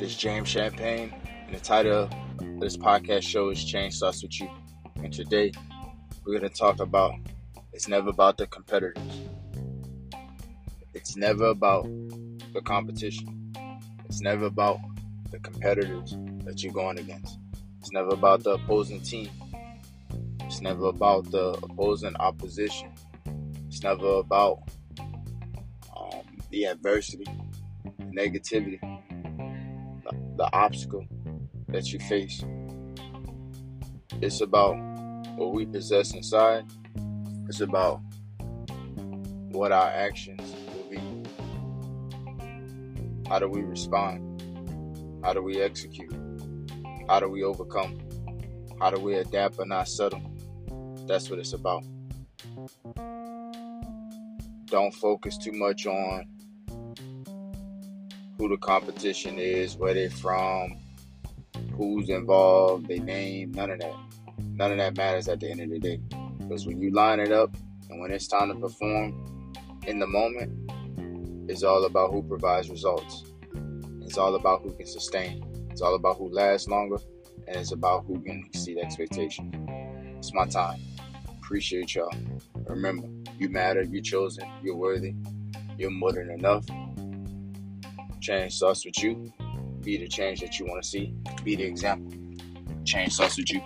is James Champagne, and the title of this podcast show is Change Starts With You. And today, we're going to talk about it's never about the competitors, it's never about the competition, it's never about the competitors that you're going against, it's never about the opposing team, it's never about the opposing opposition, it's never about um, the adversity, negativity the obstacle that you face. It's about what we possess inside. It's about what our actions will be. How do we respond? How do we execute? How do we overcome? How do we adapt and not settle? That's what it's about. Don't focus too much on who the competition is, where they're from, who's involved, their name, none of that. None of that matters at the end of the day. Because when you line it up and when it's time to perform in the moment, it's all about who provides results. It's all about who can sustain. It's all about who lasts longer. And it's about who can exceed expectation. It's my time. Appreciate y'all. Remember, you matter, you're chosen, you're worthy, you're more than enough. Change starts with you. Be the change that you want to see. Be the example. Change starts with you.